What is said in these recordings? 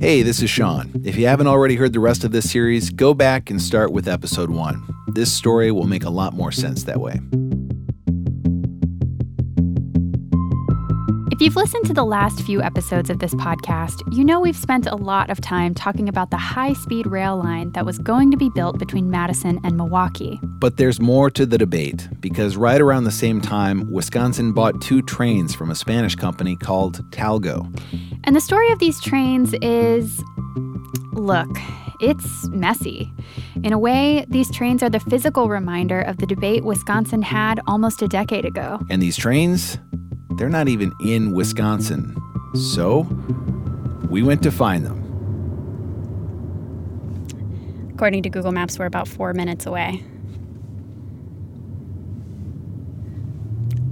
Hey, this is Sean. If you haven't already heard the rest of this series, go back and start with episode one. This story will make a lot more sense that way. If you've listened to the last few episodes of this podcast, you know we've spent a lot of time talking about the high speed rail line that was going to be built between Madison and Milwaukee. But there's more to the debate because right around the same time, Wisconsin bought two trains from a Spanish company called Talgo. And the story of these trains is look, it's messy. In a way, these trains are the physical reminder of the debate Wisconsin had almost a decade ago. And these trains, they're not even in Wisconsin. So, we went to find them. According to Google Maps, we're about four minutes away.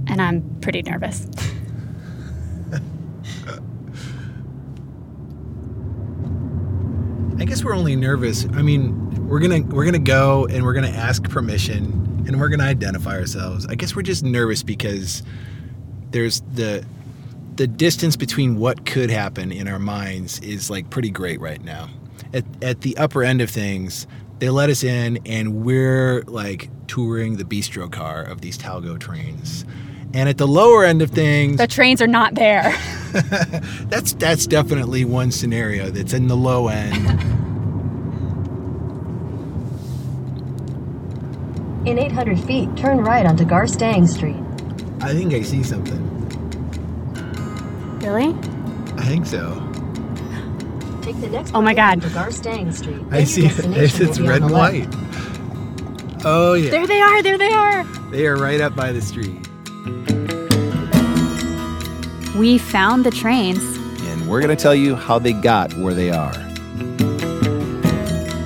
And I'm pretty nervous. I guess we're only nervous. I mean, we're gonna we're gonna go and we're gonna ask permission and we're gonna identify ourselves. I guess we're just nervous because there's the the distance between what could happen in our minds is like pretty great right now. At at the upper end of things, they let us in and we're like touring the bistro car of these Talgo trains. And at the lower end of things, the trains are not there. that's that's definitely one scenario that's in the low end. In 800 feet, turn right onto Garstang Street. I think I see something. Really? I think so. Take the next Oh my God. to Garstang Street. I Then see your it. destination It's will be red and the left. white. Oh yeah. There they are, there they are. They are right up by the street. We found the trains. And we're going to tell you how they got where they are.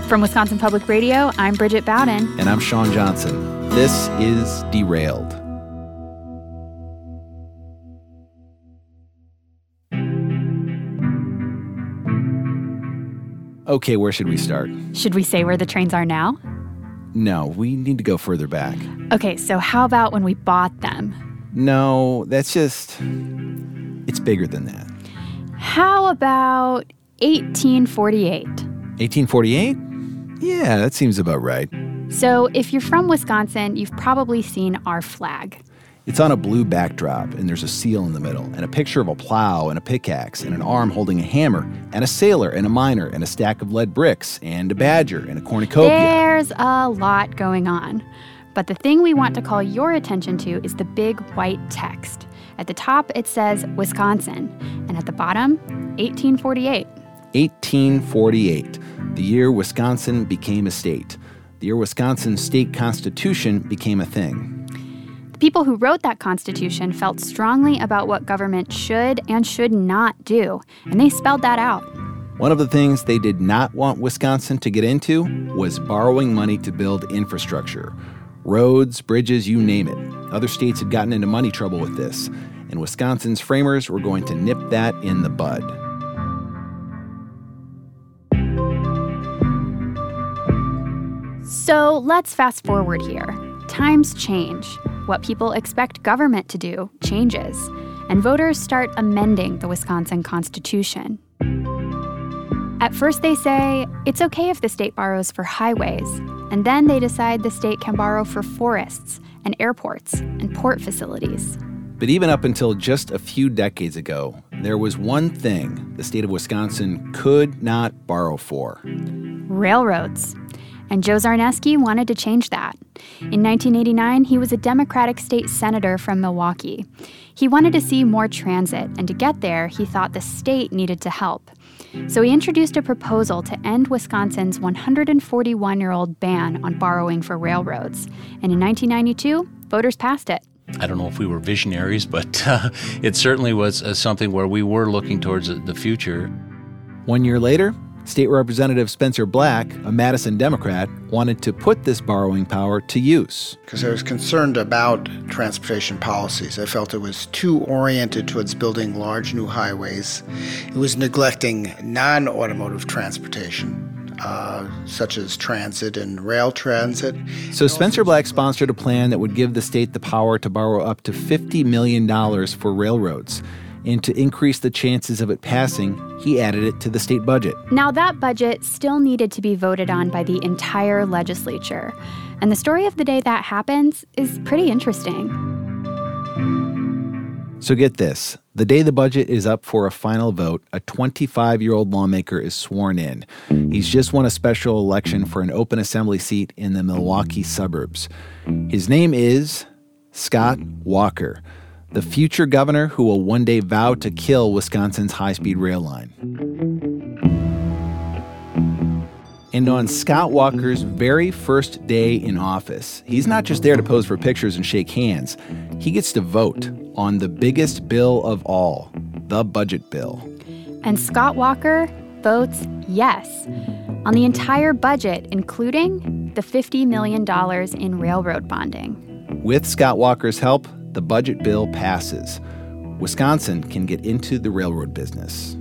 From Wisconsin Public Radio, I'm Bridget Bowden. And I'm Sean Johnson. This is Derailed. Okay, where should we start? Should we say where the trains are now? No, we need to go further back. Okay, so how about when we bought them? No, that's just. It's bigger than that. How about 1848? 1848? Yeah, that seems about right. So, if you're from Wisconsin, you've probably seen our flag. It's on a blue backdrop, and there's a seal in the middle, and a picture of a plow and a pickaxe, and an arm holding a hammer, and a sailor and a miner, and a stack of lead bricks, and a badger, and a cornucopia. There's a lot going on. But the thing we want to call your attention to is the big white text. At the top, it says Wisconsin, and at the bottom, 1848. 1848, the year Wisconsin became a state. The year Wisconsin's state constitution became a thing. People who wrote that Constitution felt strongly about what government should and should not do, and they spelled that out. One of the things they did not want Wisconsin to get into was borrowing money to build infrastructure. Roads, bridges, you name it. Other states had gotten into money trouble with this, and Wisconsin's framers were going to nip that in the bud. So let's fast forward here. Times change. What people expect government to do changes, and voters start amending the Wisconsin Constitution. At first, they say it's okay if the state borrows for highways, and then they decide the state can borrow for forests and airports and port facilities. But even up until just a few decades ago, there was one thing the state of Wisconsin could not borrow for. railroads. And Joe Czarnezki wanted to change that. In 1989, he was a Democratic state senator from Milwaukee. He wanted to see more transit, and to get there, he thought the state needed to help. So he introduced a proposal to end Wisconsin's 141 year old ban on borrowing for railroads. And in 1992, voters passed it. I don't know if we were visionaries, but uh, it certainly was uh, something where we were looking towards the future. One year later, State Representative Spencer Black, a Madison Democrat, wanted to put this borrowing power to use. because I was concerned about transportation policies. I felt it was too oriented towards building large new highways. It was neglecting non automotive transportation, uh, such as transit and rail transit. So Spencer Black sponsored a plan that would give the state the power to borrow up to $50 million for railroads. And to increase the chances of it passing, he added it to the state budget. Now, that budget still needed to be voted on by the entire legislature. And the story of the day that happens is pretty interesting. So get this the day the budget is up for a final vote, a 25 year old lawmaker is sworn in. He's just won a special election for an open assembly seat in the Milwaukee suburbs. His name is Scott Walker, the future governor who will one day vow to kill Wisconsin's high speed rail line. And on Scott Walker's very first day in office, he's not just there to pose for pictures and shake hands. He gets to vote on the biggest bill of all, the budget bill. And Scott Walker votes yes on the entire budget, including the $50 million in railroad bonding. With Scott Walker's help, the budget bill passes. Wisconsin can get into the railroad business.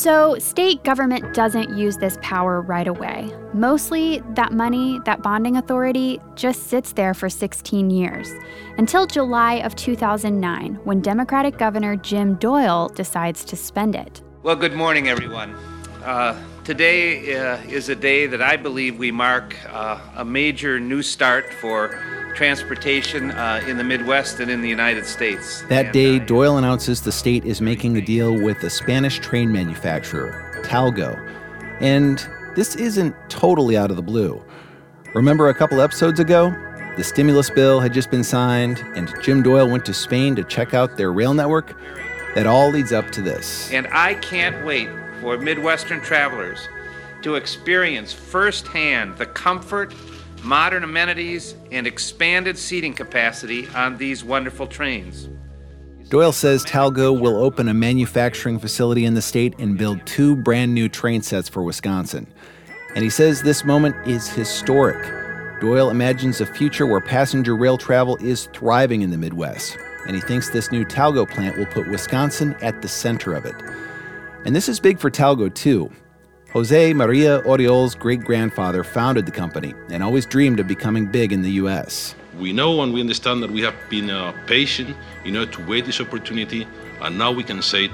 So, state government doesn't use this power right away. Mostly, that money, that bonding authority, just sits there for 16 years until July of 2009 when Democratic Governor Jim Doyle decides to spend it. Well, good morning, everyone. Uh, today uh, is a day that I believe we mark uh, a major new start for transportation uh, in the Midwest and in the United States. That And, day, uh, Doyle announces the state is making a deal with a Spanish train manufacturer, Talgo. And this isn't totally out of the blue. Remember a couple episodes ago? The stimulus bill had just been signed, and Jim Doyle went to Spain to check out their rail network. That all leads up to this. And I can't wait for Midwestern travelers to experience firsthand the comfort, modern amenities, and expanded seating capacity on these wonderful trains. Doyle says Talgo will open a manufacturing facility in the state and build two brand new train sets for Wisconsin. And he says this moment is historic. Doyle imagines a future where passenger rail travel is thriving in the Midwest, and he thinks this new Talgo plant will put Wisconsin at the center of it. And this is big for Talgo, too. Jose Maria Oriol's great grandfather founded the company and always dreamed of becoming big in the U.S. We know and we understand that we have been uh, patient in order to wait this opportunity, and now we can say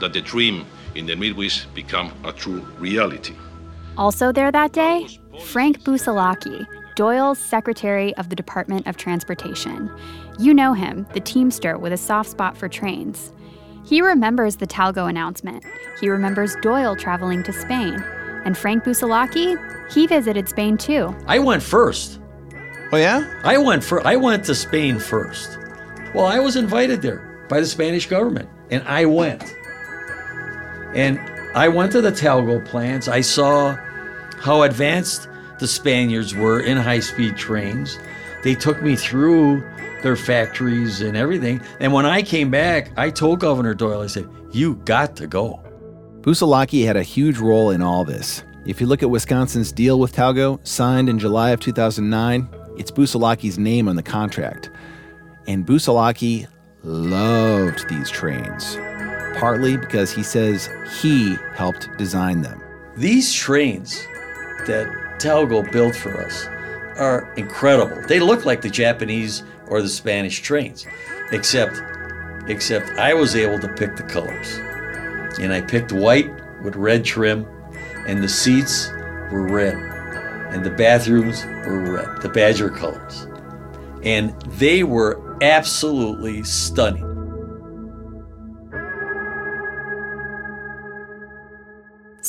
that the dream in the Midwest become a true reality. Also, there that day, Frank Busalacchi, Doyle's Secretary of the Department of Transportation. You know him, the Teamster with a soft spot for trains. He remembers the Talgo announcement. He remembers Doyle traveling to Spain. And Frank Busalacchi, he visited Spain too. I went first. Oh, yeah? I went for I went to Spain first. Well, I was invited there by the Spanish government, and I went. And I went to the Talgo plants. I saw how advanced the Spaniards were in high-speed trains. They took me through their factories and everything. And when I came back, I told Governor Doyle, I said, "You got to go." Busalacchi had a huge role in all this. If you look at Wisconsin's deal with Talgo, signed in July of 2009, it's Busalacchi's name on the contract. And Busalacchi loved these trains, partly because he says he helped design them. These trains that Talgo built for us are incredible. They look like the Japanese or the Spanish trains, except except I was able to pick the colors. And I picked white with red trim and the seats were red and the bathrooms were red, the badger colors. And they were absolutely stunning.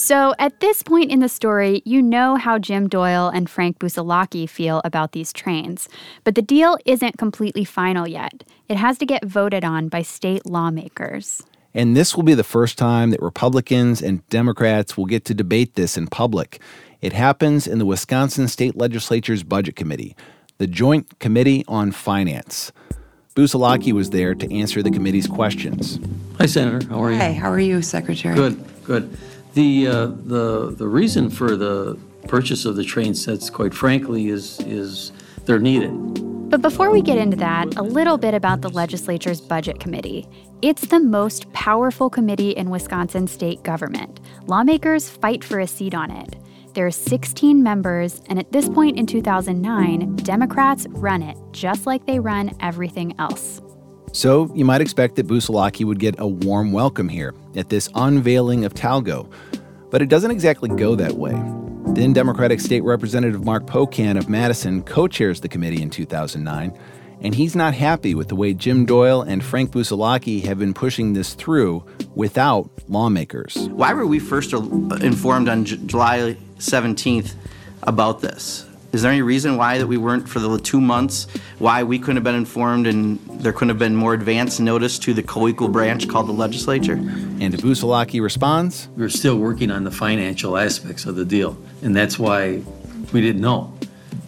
So, at this point in the story, you know how Jim Doyle and Frank Busalacchi feel about these trains. But the deal isn't completely final yet. It has to get voted on by state lawmakers. And this will be the first time that Republicans and Democrats will get to debate this in public. It happens in the Wisconsin State Legislature's Budget Committee, the Joint Committee on Finance. Busalacchi was there to answer the committee's questions. Hi, Senator. How are you? Hi, how are you, Secretary? Good, good. The, uh, the, the reason for the purchase of the train sets, quite frankly, is, is they're needed. But before we get into that, a little bit about the legislature's budget committee. It's the most powerful committee in Wisconsin state government. Lawmakers fight for a seat on it. There are 16 members, and at this point in 2009, Democrats run it just like they run everything else. So you might expect that Busalacchi would get a warm welcome here at this unveiling of Talgo. But it doesn't exactly go that way. Then Democratic State Representative Mark Pocan of Madison co chairs the committee in 2009, and he's not happy with the way Jim Doyle and Frank Busalacchi have been pushing this through without lawmakers. Why were we first informed on J- July 17th about this? Is there any reason why that we weren't for the two months? Why we couldn't have been informed and there couldn't have been more advance notice to the co-equal branch called the legislature? And Busalacchi responds, "We're still working on the financial aspects of the deal, and that's why we didn't know.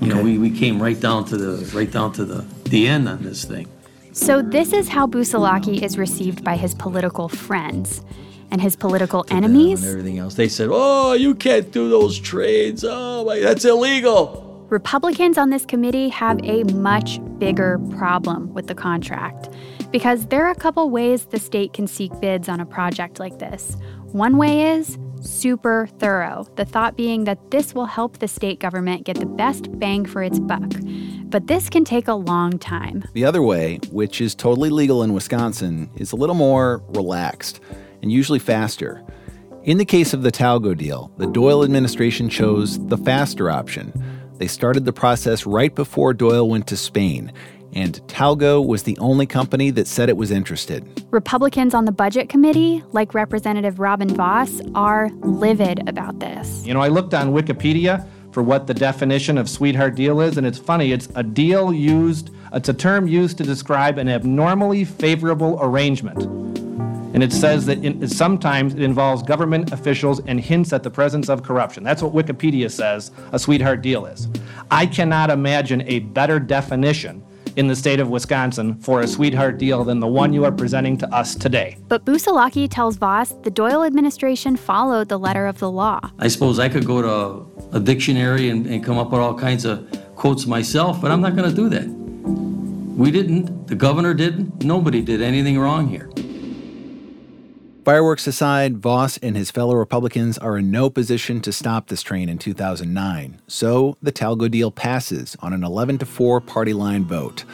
You okay. know, we, we came right down to the right down to the the end on this thing." So this is how Busalacchi is received by his political friends and his political enemies. And everything else. They said, "Oh, you can't do those trades. Oh, my, that's illegal." Republicans on this committee have a much bigger problem with the contract because there are a couple ways the state can seek bids on a project like this. One way is super thorough, the thought being that this will help the state government get the best bang for its buck. But this can take a long time. The other way, which is totally legal in Wisconsin, is a little more relaxed and usually faster. In the case of the Talgo deal, the Doyle administration chose the faster option they started the process right before Doyle went to Spain, and Talgo was the only company that said it was interested. Republicans on the budget committee, like Representative Robin Vos, are livid about this. You know, I looked on Wikipedia for what the definition of sweetheart deal is, and it's funny, it's a deal used, it's a term used to describe an abnormally favorable arrangement and it says that in, sometimes it involves government officials and hints at the presence of corruption. That's what Wikipedia says a sweetheart deal is. I cannot imagine a better definition in the state of Wisconsin for a sweetheart deal than the one you are presenting to us today. But Busalacchi tells Vos the Doyle administration followed the letter of the law. I suppose I could go to a dictionary and, and come up with all kinds of quotes myself, but I'm not going to do that. We didn't, the governor didn't, nobody did anything wrong here. Fireworks aside, Vos and his fellow Republicans are in no position to stop this train in 2009, so the Talgo deal passes on an 11 to 4 party line vote.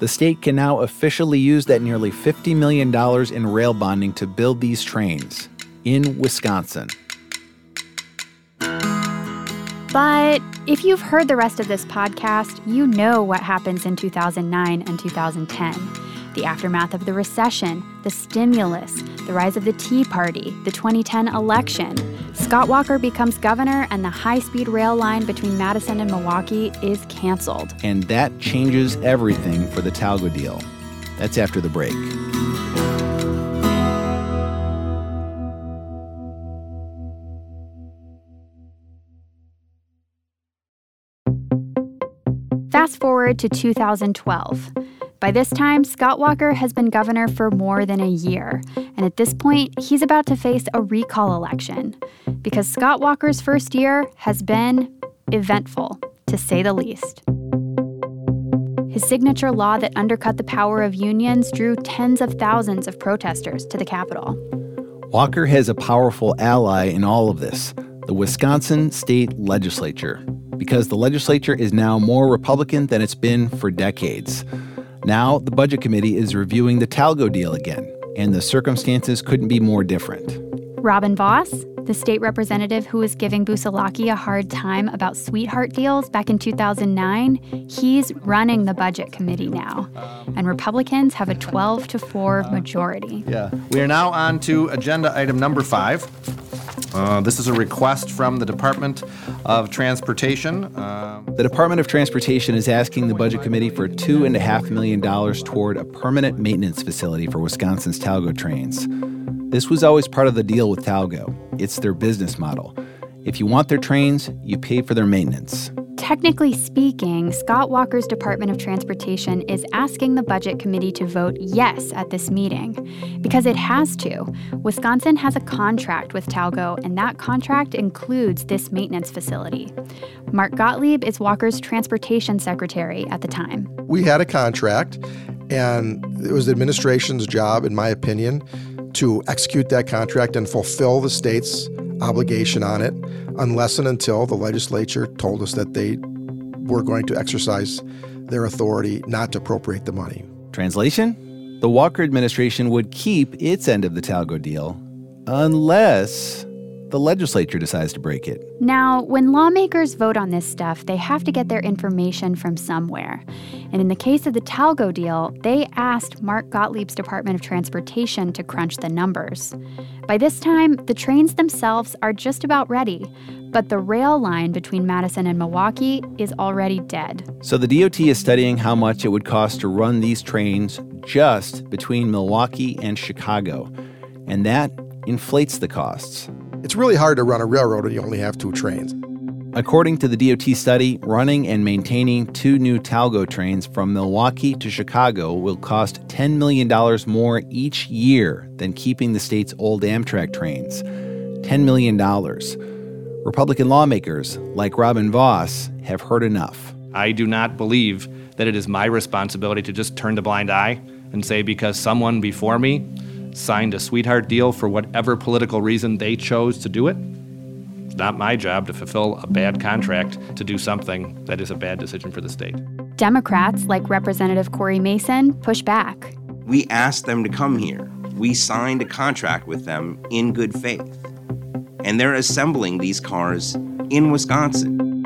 The state can now officially use that nearly $50 million in rail bonding to build these trains in Wisconsin. But if you've heard the rest of this podcast, you know what happens in 2009 and 2010 the aftermath of the recession, the stimulus, the rise of the Tea Party, the 2010 election. Scott Walker becomes governor, and the high speed rail line between Madison and Milwaukee is canceled. And that changes everything for the Talgo deal. That's after the break. Fast forward to 2012. By this time, Scott Walker has been governor for more than a year, and at this point, he's about to face a recall election because Scott Walker's first year has been eventful, to say the least. His signature law that undercut the power of unions drew tens of thousands of protesters to the Capitol. Walker has a powerful ally in all of this the Wisconsin state legislature, because the legislature is now more Republican than it's been for decades. Now, the Budget Committee is reviewing the Talgo deal again, and the circumstances couldn't be more different. Robin Vos, the state representative who was giving Busalacchi a hard time about sweetheart deals back in 2009, he's running the Budget Committee now. And Republicans have a 12 to 4 majority. Yeah. We are now on to agenda item number five. Uh, this is a request from the Department of Transportation. Uh, the Department of Transportation is asking the Budget Committee for $2.5 million toward a permanent maintenance facility for Wisconsin's Talgo trains. This was always part of the deal with Talgo. It's their business model. If you want their trains, you pay for their maintenance. Technically speaking, Scott Walker's Department of Transportation is asking the Budget Committee to vote yes at this meeting because it has to. Wisconsin has a contract with Talgo, and that contract includes this maintenance facility. Mark Gottlieb is Walker's transportation secretary at the time. We had a contract, and it was the administration's job, in my opinion, to execute that contract and fulfill the state's obligation on it unless and until the legislature told us that they were going to exercise their authority not to appropriate the money. Translation? The Walker administration would keep its end of the Talgo deal unless the legislature decides to break it. Now, when lawmakers vote on this stuff, they have to get their information from somewhere. And in the case of the Talgo deal, they asked Mark Gottlieb's Department of Transportation to crunch the numbers. By this time, the trains themselves are just about ready, but the rail line between Madison and Milwaukee is already dead. So the DOT is studying how much it would cost to run these trains just between Milwaukee and Chicago. And that inflates the costs. It's really hard to run a railroad when you only have two trains. According to the DOT study, running and maintaining two new Talgo trains from Milwaukee to Chicago will cost $10 million more each year than keeping the state's old Amtrak trains. $10 million. Republican lawmakers, like Robin Vos, have heard enough. I do not believe that it is my responsibility to just turn the blind eye and say because someone before me signed a sweetheart deal for whatever political reason they chose to do it. It's not my job to fulfill a bad contract to do something that is a bad decision for the state. Democrats, like Representative Cory Mason, push back. We asked them to come here. We signed a contract with them in good faith. And they're assembling these cars in Wisconsin.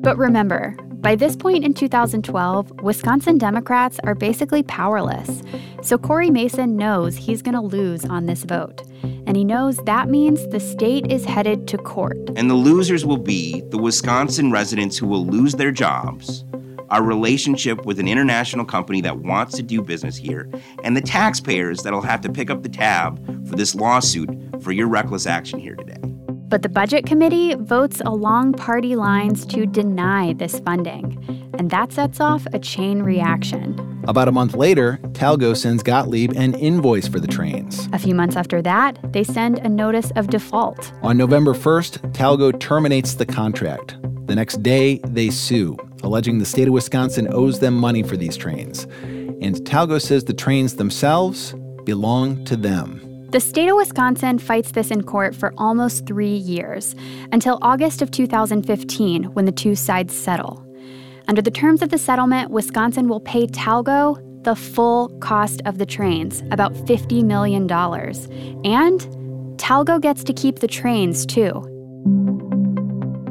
But remember, by this point in 2012, Wisconsin Democrats are basically powerless. So Cory Mason knows he's going to lose on this vote. And he knows that means the state is headed to court. And the losers will be the Wisconsin residents who will lose their jobs, our relationship with an international company that wants to do business here, and the taxpayers that'll have to pick up the tab for this lawsuit for your reckless action here today. But the Budget Committee votes along party lines to deny this funding, and that sets off a chain reaction. About a month later, Talgo sends Gottlieb an invoice for the trains. A few months after that, they send a notice of default. On November 1st, Talgo terminates the contract. The next day, they sue, alleging the state of Wisconsin owes them money for these trains. And Talgo says the trains themselves belong to them. The state of Wisconsin fights this in court for almost three years, until August of 2015, when the two sides settle. Under the terms of the settlement, Wisconsin will pay Talgo the full cost of the trains, about $50 million. And Talgo gets to keep the trains, too.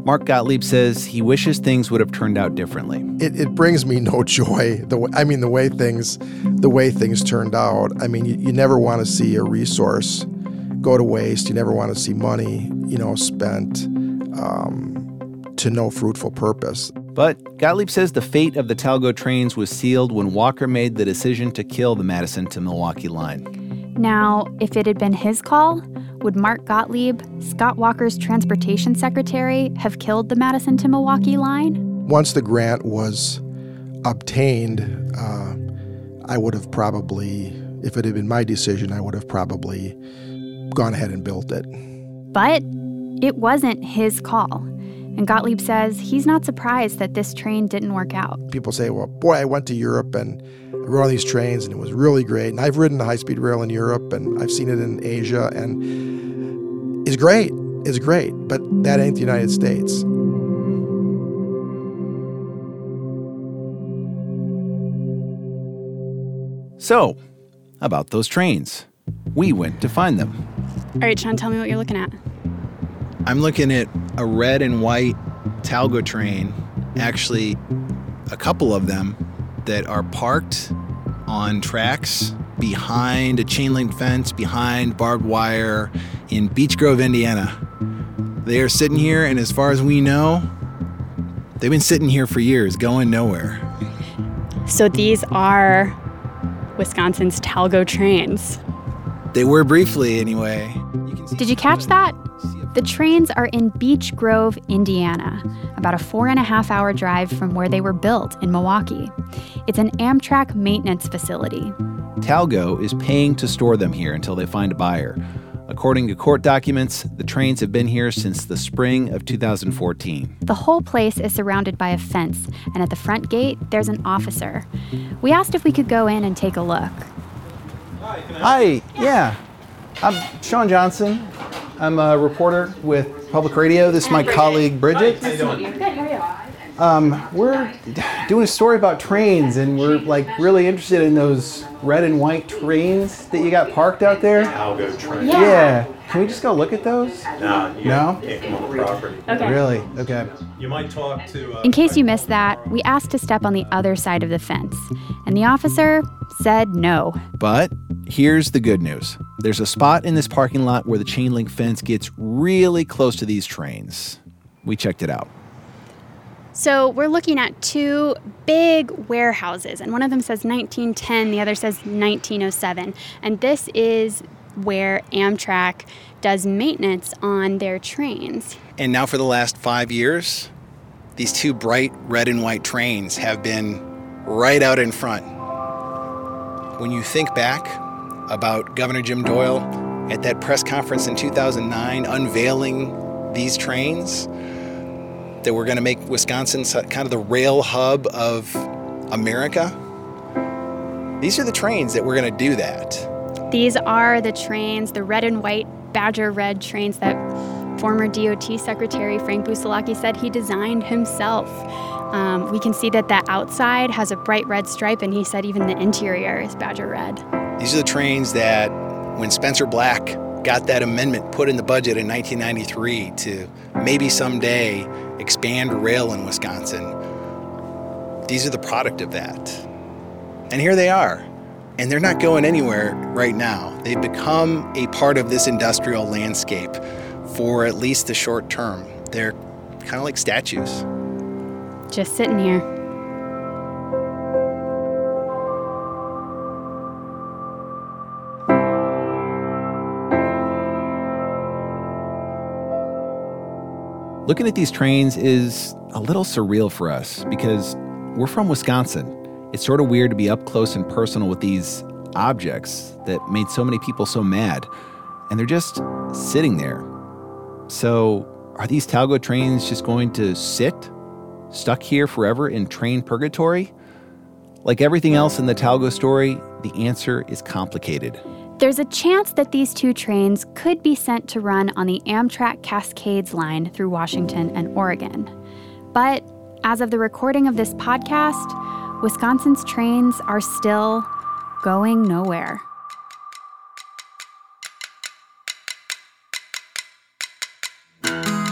Mark Gottlieb says he wishes things would have turned out differently. It, it brings me no joy. The I mean, the way things, the way things turned out. I mean, you, you never want to see a resource go to waste. You never want to see money, you know, spent um, to no fruitful purpose. But Gottlieb says the fate of the Talgo trains was sealed when Walker made the decision to kill the Madison to Milwaukee line. Now, if it had been his call, would Mark Gottlieb, Scott Walker's transportation secretary, have killed the Madison to Milwaukee line? Once the grant was obtained, uh, I would have probably, if it had been my decision, I would have probably gone ahead and built it. But it wasn't his call. And Gottlieb says he's not surprised that this train didn't work out. People say, well, boy, I went to Europe and I rode on these trains and it was really great. And I've ridden the high speed rail in Europe and I've seen it in Asia and it's great. It's great. But that ain't the United States. So, about those trains. We went to find them. All right, Sean, tell me what you're looking at. I'm looking at a red and white Talgo train, actually, a couple of them that are parked on tracks behind a chain link fence, behind barbed wire in Beech Grove, Indiana. They are sitting here, and as far as we know, they've been sitting here for years, going nowhere. So these are Wisconsin's Talgo trains. They were briefly, anyway. Did you catch that? The trains are in Beech Grove, Indiana, about a four and a half hour drive from where they were built in Milwaukee. It's an Amtrak maintenance facility. Talgo is paying to store them here until they find a buyer. According to court documents, the trains have been here since the spring of 2014. The whole place is surrounded by a fence, and at the front gate, there's an officer. We asked if we could go in and take a look. Hi, yeah. I'm Sean Johnson. I'm a reporter with Public Radio. This is my colleague Bridget. Um, we're doing a story about trains, and we're like really interested in those red and white trains that you got parked out there. Talgo train. Yeah. Can we just go look at those? No, you No? can't come on the property. Really? Okay. You might talk to. Uh, In case you missed that, we asked to step on the other side of the fence, and the officer said no. But here's the good news there's a spot in this parking lot where the chain link fence gets really close to these trains. We checked it out. So we're looking at two big warehouses, and one of them says 1910, the other says 1907. And this is where Amtrak does maintenance on their trains. And now, for the last five years, these two bright red and white trains have been right out in front. When you think back about Governor Jim Doyle at that press conference in 2009 unveiling these trains, that we're going to make Wisconsin kind of the rail hub of America, these are the trains that we're going to do that. These are the trains, the red and white Badger red trains that former DOT Secretary Frank Busalacchi said he designed himself. Um, we can see that the outside has a bright red stripe, and he said even the interior is Badger red. These are the trains that when Spencer Black got that amendment put in the budget in 1993 to maybe someday expand rail in Wisconsin, these are the product of that. And here they are. And they're not going anywhere right now. They've become a part of this industrial landscape for at least the short term. They're kind of like statues. Just sitting here. Looking at these trains is a little surreal for us because we're from Wisconsin. It's sort of weird to be up close and personal with these objects that made so many people so mad, and they're just sitting there. So, are these Talgo trains just going to sit, stuck here forever in train purgatory? Like everything else in the Talgo story, the answer is complicated. There's a chance that these two trains could be sent to run on the Amtrak Cascades line through Washington and Oregon. But as of the recording of this podcast, Wisconsin's trains are still going nowhere.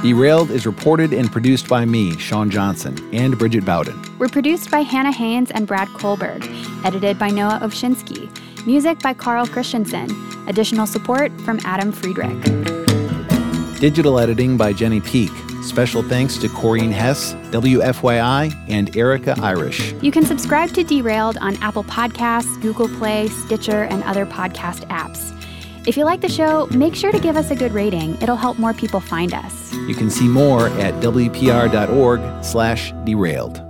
Derailed is reported and produced by me, Sean Johnson, and Bridget Bowden. We're produced by Hannah Haynes and Brad Kohlberg, edited by Noah Ovshinsky, music by Carl Christensen, additional support from Adam Friedrich. Digital editing by Jenny Peak. Special thanks to Corrine Hess, WFYI, and Erica Irish. You can subscribe to Derailed on Apple Podcasts, Google Play, Stitcher, and other podcast apps. If you like the show, make sure to give us a good rating. It'll help more people find us. You can see more at wpr.org slash derailed.